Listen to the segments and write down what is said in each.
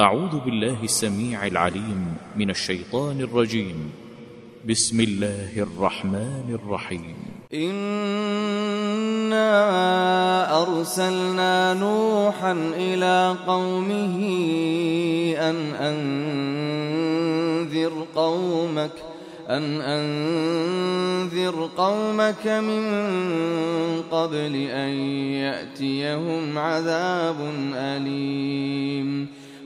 أعوذ بالله السميع العليم من الشيطان الرجيم. بسم الله الرحمن الرحيم. إنا أرسلنا نوحا إلى قومه أن أنذر قومك أن أنذر قومك من قبل أن يأتيهم عذاب أليم.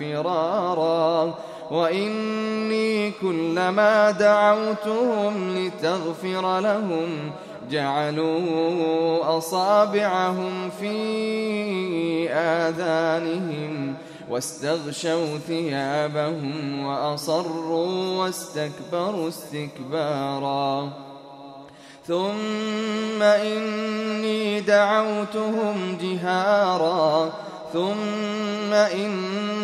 فرارا. وإني كلما دعوتهم لتغفر لهم جعلوا أصابعهم في آذانهم واستغشوا ثيابهم وأصروا واستكبروا استكبارا. ثم إني دعوتهم جهارا. ثم إني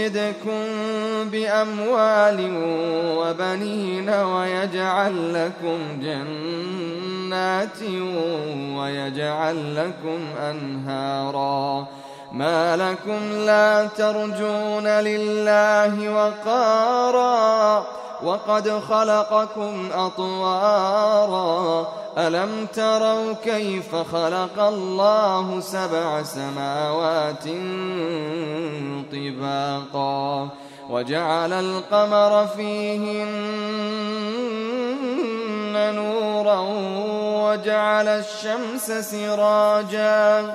ويمددكم بأموال وبنين ويجعل لكم جنات ويجعل لكم أنهارا. ما لكم لا ترجون لله وقارا. وقد خلقكم أطوارا. ألم تروا كيف خلق الله سبع سماوات طباقا؟ وجعل القمر فيهن نورا وجعل الشمس سراجا.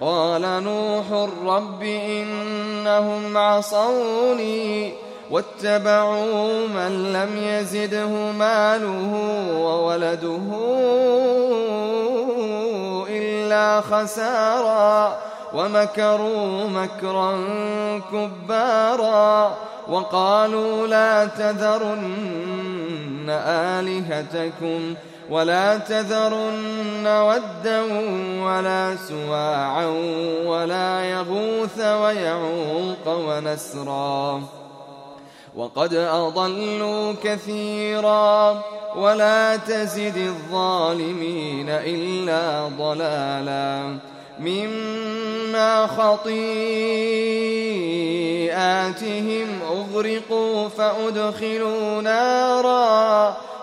قال نوح رب إنهم عصوني واتبعوا من لم يزده ماله وولده إلا خسارا ومكروا مكرا كبارا وقالوا لا تذرن آلهتكم ولا تذرن ودا ولا سواعا ولا يغوث ويعوق ونسرا. وقد أضلوا كثيرا ولا تزد الظالمين إلا ضلالا. مما خطيئاتهم أغرقوا فأدخلوا نارا.